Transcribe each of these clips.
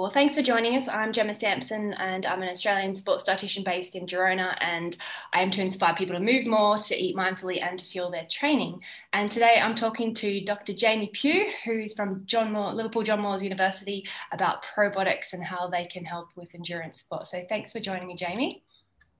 Well, thanks for joining us. I'm Gemma Sampson and I'm an Australian sports dietitian based in Girona and I aim to inspire people to move more, to eat mindfully and to fuel their training. And today I'm talking to Dr. Jamie Pugh, who's from John Moore, Liverpool John Moores University about probiotics and how they can help with endurance sports. So thanks for joining me, Jamie.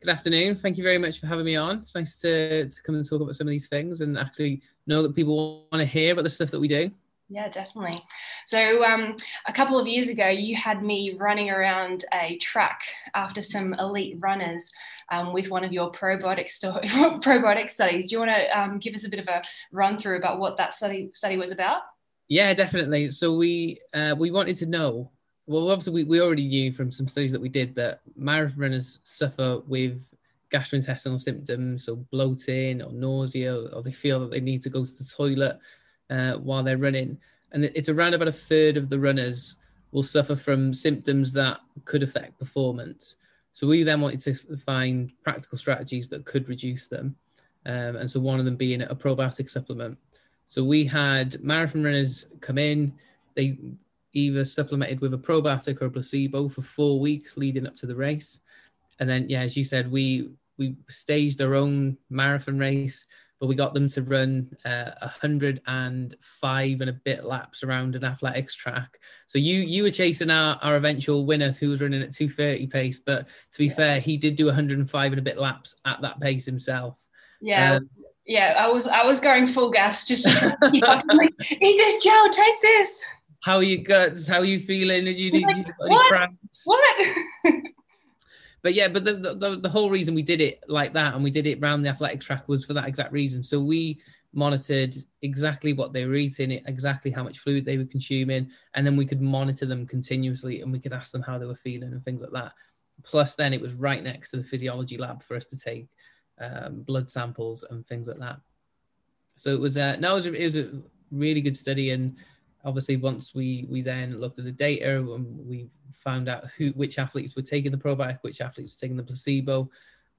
Good afternoon. Thank you very much for having me on. It's nice to, to come and talk about some of these things and actually know that people want to hear about the stuff that we do. Yeah, definitely. So, um, a couple of years ago, you had me running around a track after some elite runners um, with one of your probiotic, sto- probiotic studies. Do you want to um, give us a bit of a run through about what that study study was about? Yeah, definitely. So we uh, we wanted to know. Well, obviously, we, we already knew from some studies that we did that marathon runners suffer with gastrointestinal symptoms, so bloating or nausea, or they feel that they need to go to the toilet uh, while they're running. And it's around about a third of the runners will suffer from symptoms that could affect performance. So we then wanted to find practical strategies that could reduce them. Um, and so one of them being a probiotic supplement. So we had marathon runners come in, they either supplemented with a probiotic or a placebo for four weeks leading up to the race. And then, yeah, as you said, we we staged our own marathon race but we got them to run uh, 105 and a bit laps around an athletics track. So you you were chasing our, our eventual winner who was running at 230 pace, but to be fair, he did do 105 and a bit laps at that pace himself. Yeah. Um, yeah, I was I was going full gas just to keep up. like, eat this gel, take this. How are your guts? How are you feeling? Did you, did you got any what? cramps? What? but yeah, but the, the, the whole reason we did it like that and we did it around the athletic track was for that exact reason. So we monitored exactly what they were eating, exactly how much fluid they were consuming, and then we could monitor them continuously and we could ask them how they were feeling and things like that. Plus, then it was right next to the physiology lab for us to take um, blood samples and things like that. So it was a no, it was a, it was a really good study, and obviously once we we then looked at the data and we found out who which athletes were taking the probiotic which athletes were taking the placebo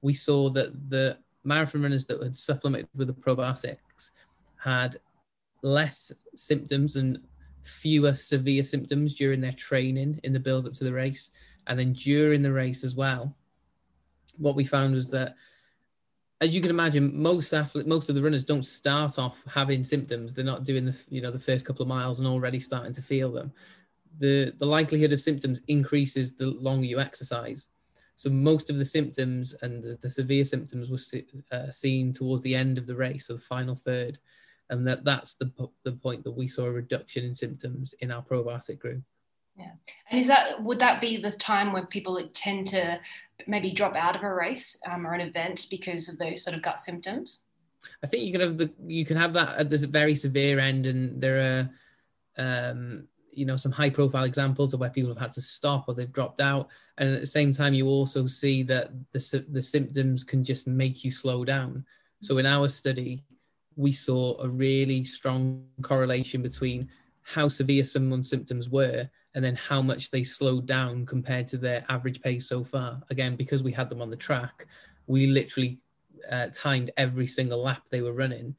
we saw that the marathon runners that had supplemented with the probiotics had less symptoms and fewer severe symptoms during their training in the build up to the race. And then during the race as well what we found was that as you can imagine, most athletes, most of the runners don't start off having symptoms. They're not doing the, you know, the first couple of miles and already starting to feel them. The the likelihood of symptoms increases the longer you exercise. So most of the symptoms and the, the severe symptoms were uh, seen towards the end of the race, so the final third, and that that's the the point that we saw a reduction in symptoms in our probiotic group. Yeah. And is that would that be the time when people tend to maybe drop out of a race um, or an event because of those sort of gut symptoms? I think you can have the you can have that at this very severe end, and there are um, you know some high profile examples of where people have had to stop or they've dropped out, and at the same time you also see that the the symptoms can just make you slow down. So in our study, we saw a really strong correlation between how severe someone's symptoms were and then how much they slowed down compared to their average pace so far. Again, because we had them on the track, we literally uh, timed every single lap they were running.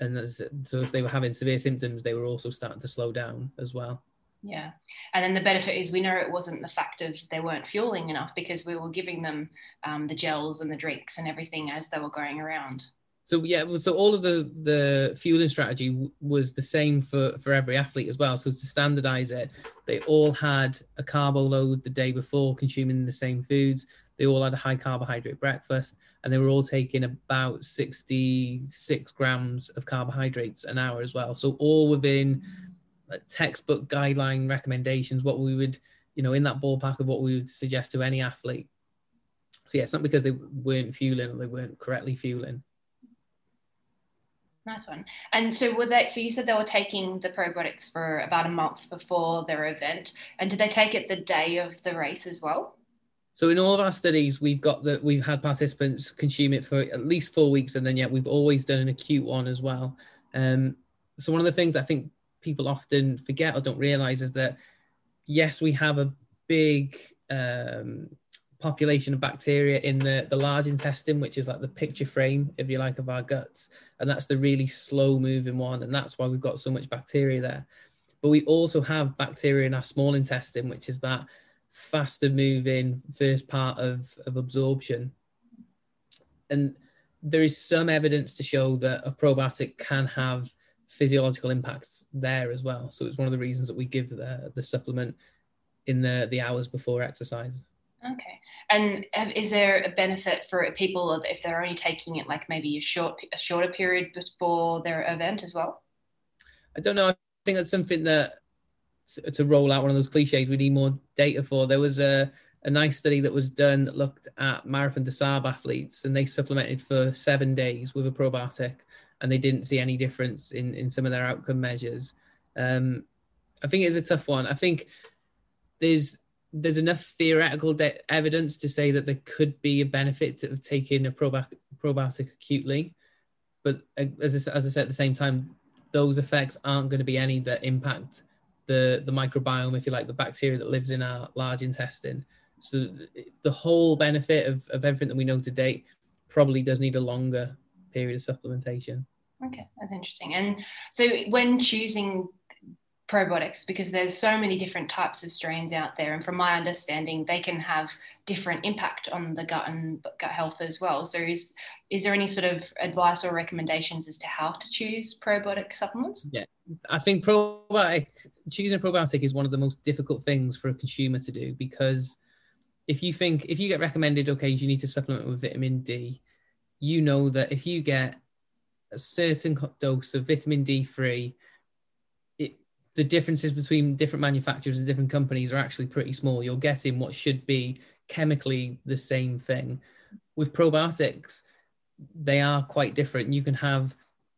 And so if they were having severe symptoms, they were also starting to slow down as well. Yeah. And then the benefit is we know it wasn't the fact of they weren't fueling enough because we were giving them um, the gels and the drinks and everything as they were going around so yeah so all of the the fueling strategy was the same for for every athlete as well. So to standardize it they all had a carbo load the day before consuming the same foods. They all had a high carbohydrate breakfast and they were all taking about 66 grams of carbohydrates an hour as well. So all within textbook guideline recommendations what we would you know in that ballpark of what we would suggest to any athlete. So yeah it's not because they weren't fueling or they weren't correctly fueling Nice one. And so were they so you said they were taking the probiotics for about a month before their event. And did they take it the day of the race as well? So in all of our studies, we've got that we've had participants consume it for at least four weeks, and then yeah, we've always done an acute one as well. Um, so one of the things I think people often forget or don't realize is that yes, we have a big um, population of bacteria in the, the large intestine, which is like the picture frame, if you like, of our guts. And that's the really slow moving one. And that's why we've got so much bacteria there. But we also have bacteria in our small intestine, which is that faster moving first part of, of absorption. And there is some evidence to show that a probiotic can have physiological impacts there as well. So it's one of the reasons that we give the, the supplement in the, the hours before exercise. Okay. And is there a benefit for people if they're only taking it like maybe a short a shorter period before their event as well? I don't know. I think that's something that to roll out one of those cliches we need more data for. There was a a nice study that was done that looked at marathon des Sables athletes and they supplemented for seven days with a probiotic and they didn't see any difference in, in some of their outcome measures. Um, I think it's a tough one. I think there's there's enough theoretical de- evidence to say that there could be a benefit of taking a probiotic, probiotic acutely, but uh, as I, as I said at the same time, those effects aren't going to be any that impact the the microbiome, if you like, the bacteria that lives in our large intestine. So the whole benefit of, of everything that we know to date probably does need a longer period of supplementation. Okay, that's interesting. And so when choosing probiotics because there's so many different types of strains out there. And from my understanding they can have different impact on the gut and gut health as well. So is is there any sort of advice or recommendations as to how to choose probiotic supplements? Yeah. I think probiotic choosing a probiotic is one of the most difficult things for a consumer to do because if you think if you get recommended okay you need to supplement with vitamin d you know that if you get a certain dose of vitamin d3 the differences between different manufacturers and different companies are actually pretty small. You're getting what should be chemically the same thing. With probiotics, they are quite different. You can have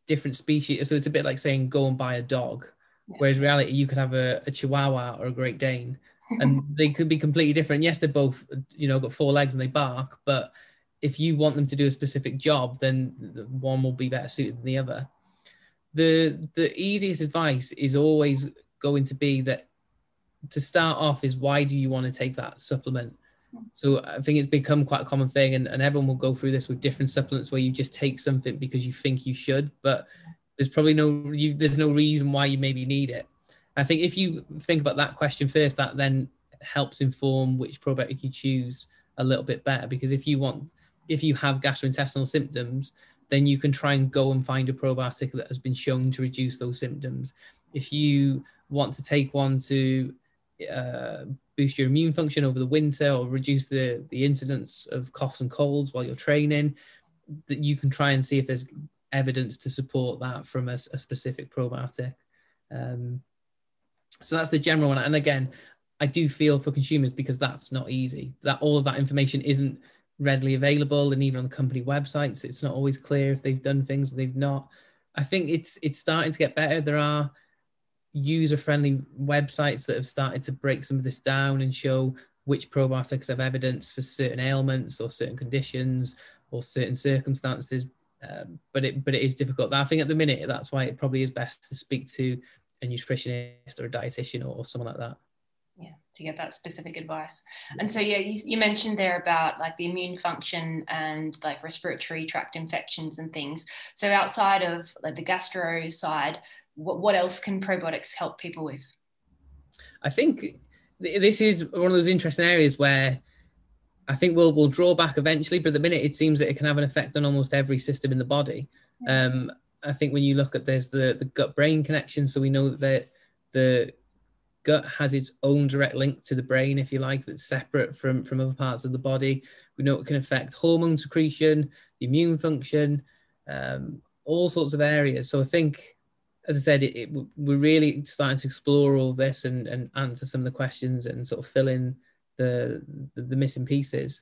different species. So it's a bit like saying go and buy a dog. Yeah. Whereas reality, you could have a, a Chihuahua or a Great Dane, and they could be completely different. Yes, they're both, you know, got four legs and they bark, but if you want them to do a specific job, then one will be better suited than the other the the easiest advice is always going to be that to start off is why do you want to take that supplement? So i think it's become quite a common thing and, and everyone will go through this with different supplements where you just take something because you think you should but there's probably no you, there's no reason why you maybe need it. I think if you think about that question first that then helps inform which probiotic you choose a little bit better because if you want if you have gastrointestinal symptoms then you can try and go and find a probiotic that has been shown to reduce those symptoms. If you want to take one to uh, boost your immune function over the winter or reduce the, the incidence of coughs and colds while you're training, that you can try and see if there's evidence to support that from a, a specific probiotic. Um, so that's the general one. And again, I do feel for consumers because that's not easy. That all of that information isn't readily available and even on the company websites it's not always clear if they've done things they've not. I think it's it's starting to get better. There are user friendly websites that have started to break some of this down and show which probiotics have evidence for certain ailments or certain conditions or certain circumstances um, but it but it is difficult. I think at the minute that's why it probably is best to speak to a nutritionist or a dietitian or, or someone like that to get that specific advice. And so yeah you, you, mentioned there about like the immune function and like respiratory tract infections and things. So outside of like the gastro side what, what else can probiotics help people with? I think this is one of those interesting areas where I think we'll we'll draw back eventually, but at the minute it seems that it can have an effect on almost every system in the body. Um, I think when you look at there's the the gut brain connection, so we know that the gut has its own direct link to the brain, if you like, that's separate from, from other parts of the body. We know it can affect hormone secretion, the immune function, um, all sorts of areas. So I think, as I said, it, it, we're really starting to explore all this and, and answer some of the questions and sort of fill in the, the, the missing pieces.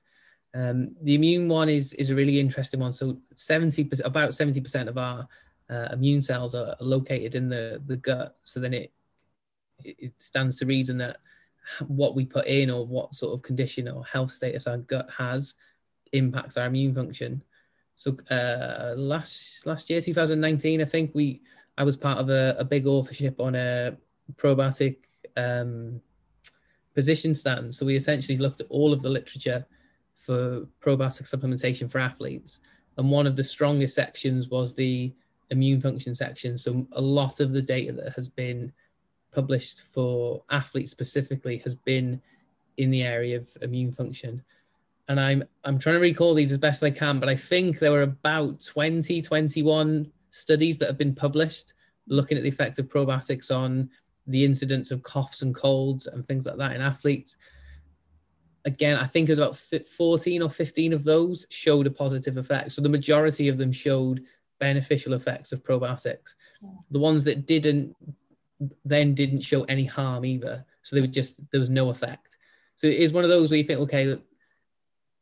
Um, the immune one is is a really interesting one. So 70 about 70% of our uh, immune cells are located in the, the gut. So then it it stands to reason that what we put in or what sort of condition or health status our gut has impacts our immune function. So uh, last last year, 2019, I think we I was part of a, a big authorship on a probiotic um, position stand. So we essentially looked at all of the literature for probiotic supplementation for athletes, and one of the strongest sections was the immune function section. So a lot of the data that has been published for athletes specifically has been in the area of immune function. And I'm I'm trying to recall these as best I can, but I think there were about 20, 21 studies that have been published looking at the effect of probiotics on the incidence of coughs and colds and things like that in athletes. Again, I think it was about 14 or 15 of those showed a positive effect. So the majority of them showed beneficial effects of probiotics. Yeah. The ones that didn't then didn't show any harm either. So they were just there was no effect. So it is one of those where you think, okay,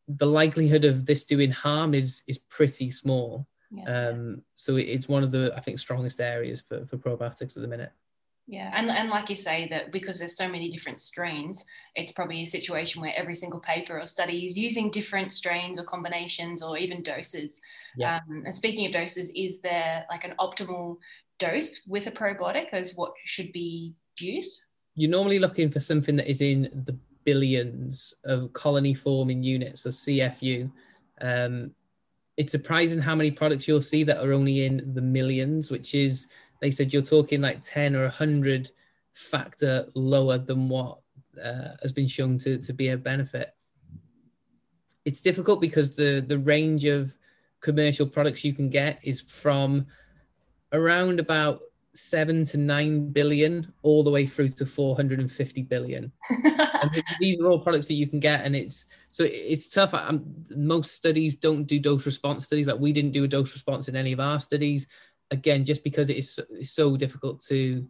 the likelihood of this doing harm is is pretty small. Yeah. Um, so it's one of the I think strongest areas for, for probiotics at the minute. Yeah, and, and like you say, that because there's so many different strains, it's probably a situation where every single paper or study is using different strains or combinations or even doses. Yeah. Um, and speaking of doses, is there like an optimal dose with a probiotic as what should be used? You're normally looking for something that is in the billions of colony forming units of CFU. Um, it's surprising how many products you'll see that are only in the millions, which is they said you're talking like 10 or 100 factor lower than what uh, has been shown to, to be a benefit. It's difficult because the, the range of commercial products you can get is from around about seven to nine billion all the way through to 450 billion and these are all products that you can get and it's so it's tough I'm, most studies don't do dose response studies like we didn't do a dose response in any of our studies again, just because it is it's so difficult to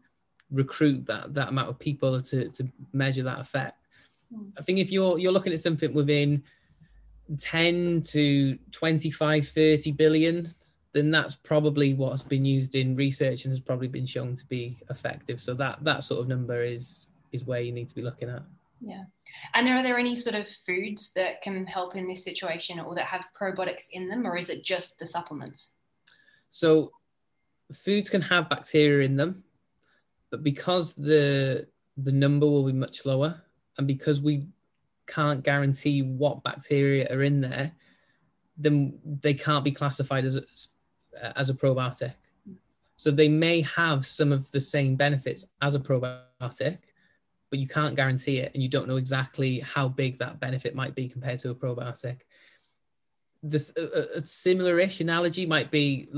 recruit that that amount of people to to measure that effect. Mm. I think if you're you're looking at something within 10 to 25 30 billion then that's probably what's been used in research and has probably been shown to be effective. So that that sort of number is is where you need to be looking at. Yeah. And are there any sort of foods that can help in this situation or that have probiotics in them or is it just the supplements? So foods can have bacteria in them, but because the the number will be much lower, and because we can't guarantee what bacteria are in there, then they can't be classified as Uh, as a probiotic. So they may have some of the same benefits as a probiotic, but you can't guarantee it, and you don't know exactly how big that benefit might be compared to a probiotic. This a, a similar-ish analogy might be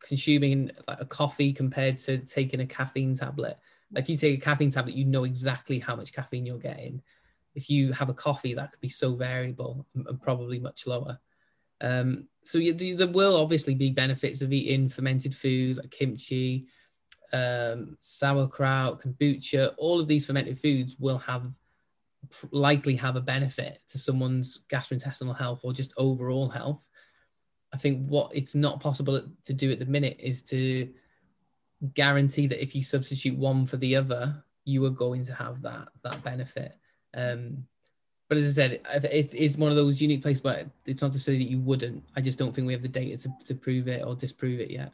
consuming like a coffee compared to taking a caffeine tablet. Like if you take a caffeine tablet, you know exactly how much caffeine you're getting. If you have a coffee, that could be so variable and probably much lower. Um, so yeah, there will obviously be benefits of eating fermented foods like kimchi, um, sauerkraut, kombucha. All of these fermented foods will have likely have a benefit to someone's gastrointestinal health or just overall health. I think what it's not possible to do at the minute is to guarantee that if you substitute one for the other, you are going to have that that benefit. Um, but as I said, it is one of those unique places. But it's not to say that you wouldn't. I just don't think we have the data to, to prove it or disprove it yet.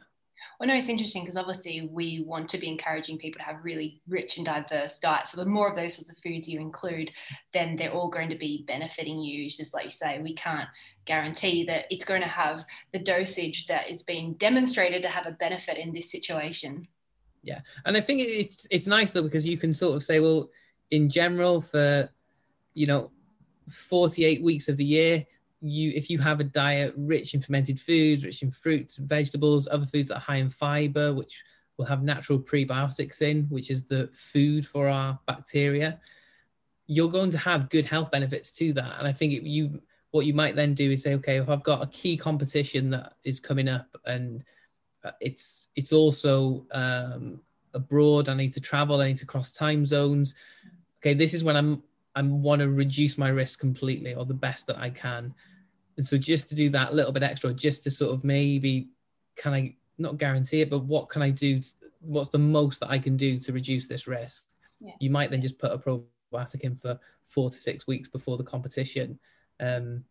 Well, no, it's interesting because obviously we want to be encouraging people to have really rich and diverse diets. So the more of those sorts of foods you include, then they're all going to be benefiting you. It's Just like you say, we can't guarantee that it's going to have the dosage that is being demonstrated to have a benefit in this situation. Yeah, and I think it's it's nice though because you can sort of say, well, in general, for you know, 48 weeks of the year, you if you have a diet rich in fermented foods, rich in fruits, vegetables, other foods that are high in fiber, which will have natural prebiotics in, which is the food for our bacteria, you're going to have good health benefits to that. And I think it, you what you might then do is say, okay, if I've got a key competition that is coming up and uh, it's it's also um, abroad, I need to travel, I need to cross time zones. Okay, this is when I'm I want to reduce my risk completely or the best that I can. And so just to do that little bit extra, just to sort of maybe can I not guarantee it, but what can I do? To, what's the most that I can do to reduce this risk? Yeah. You might then just put a probiotic in for four to six weeks before the competition. Um,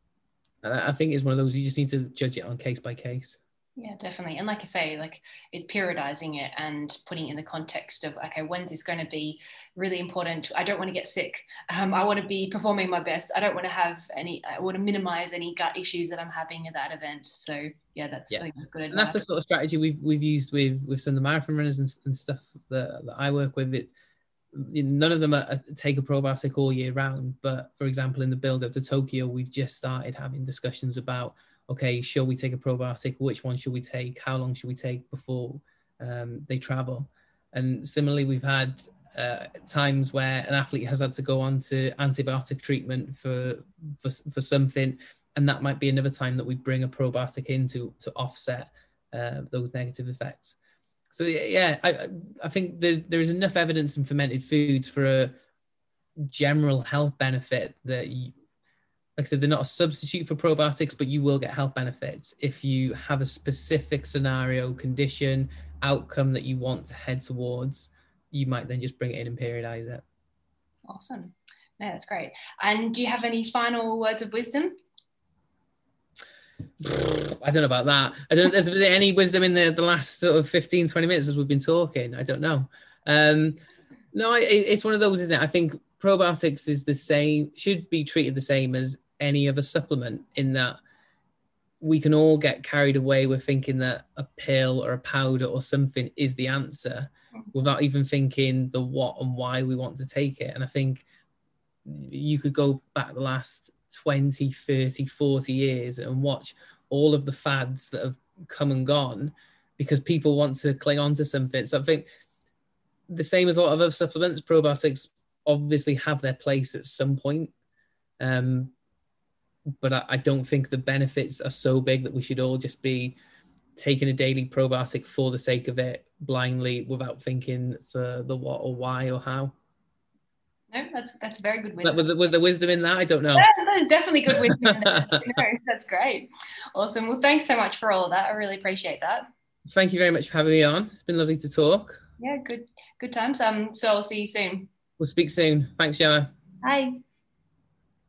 and I think it's one of those you just need to judge it on case by case. Yeah, definitely. And like I say, like it's periodizing it and putting it in the context of, okay, when's this going to be really important? I don't want to get sick. Um, I want to be performing my best. I don't want to have any, I want to minimize any gut issues that I'm having at that event. So yeah, that's, yeah. I think that's good. And that's the sort of strategy we've, we've used with, with some of the marathon runners and, and stuff that, that I work with. It, none of them are, take a probiotic all year round. But for example, in the build up to Tokyo, we've just started having discussions about okay, shall we take a probiotic? Which one should we take? How long should we take before um, they travel? And similarly, we've had uh, times where an athlete has had to go on to antibiotic treatment for, for, for something, and that might be another time that we bring a probiotic in to, to offset uh, those negative effects. So yeah, I, I think there, there is enough evidence in fermented foods for a general health benefit that you, like I said, they're not a substitute for probiotics, but you will get health benefits if you have a specific scenario, condition, outcome that you want to head towards. You might then just bring it in and periodize it. Awesome. Yeah, that's great. And do you have any final words of wisdom? I don't know about that. I don't. There's any wisdom in the the last sort of 15, 20 minutes as we've been talking. I don't know. Um, no, it, it's one of those, isn't it? I think probiotics is the same. Should be treated the same as any other supplement in that we can all get carried away with thinking that a pill or a powder or something is the answer without even thinking the what and why we want to take it. And I think you could go back the last 20, 30, 40 years and watch all of the fads that have come and gone because people want to cling on to something. So I think the same as a lot of other supplements, probiotics obviously have their place at some point. Um, but I, I, don't think the benefits are so big that we should all just be taking a daily probiotic for the sake of it blindly without thinking for the what or why or how. No, that's that's very good wisdom. Was, was there wisdom in that? I don't know. Yeah, there's definitely good wisdom. no, that's great. Awesome. Well, thanks so much for all of that. I really appreciate that. Thank you very much for having me on. It's been lovely to talk. Yeah, good good times. Um, so I'll see you soon. We'll speak soon. Thanks, Gemma. Bye.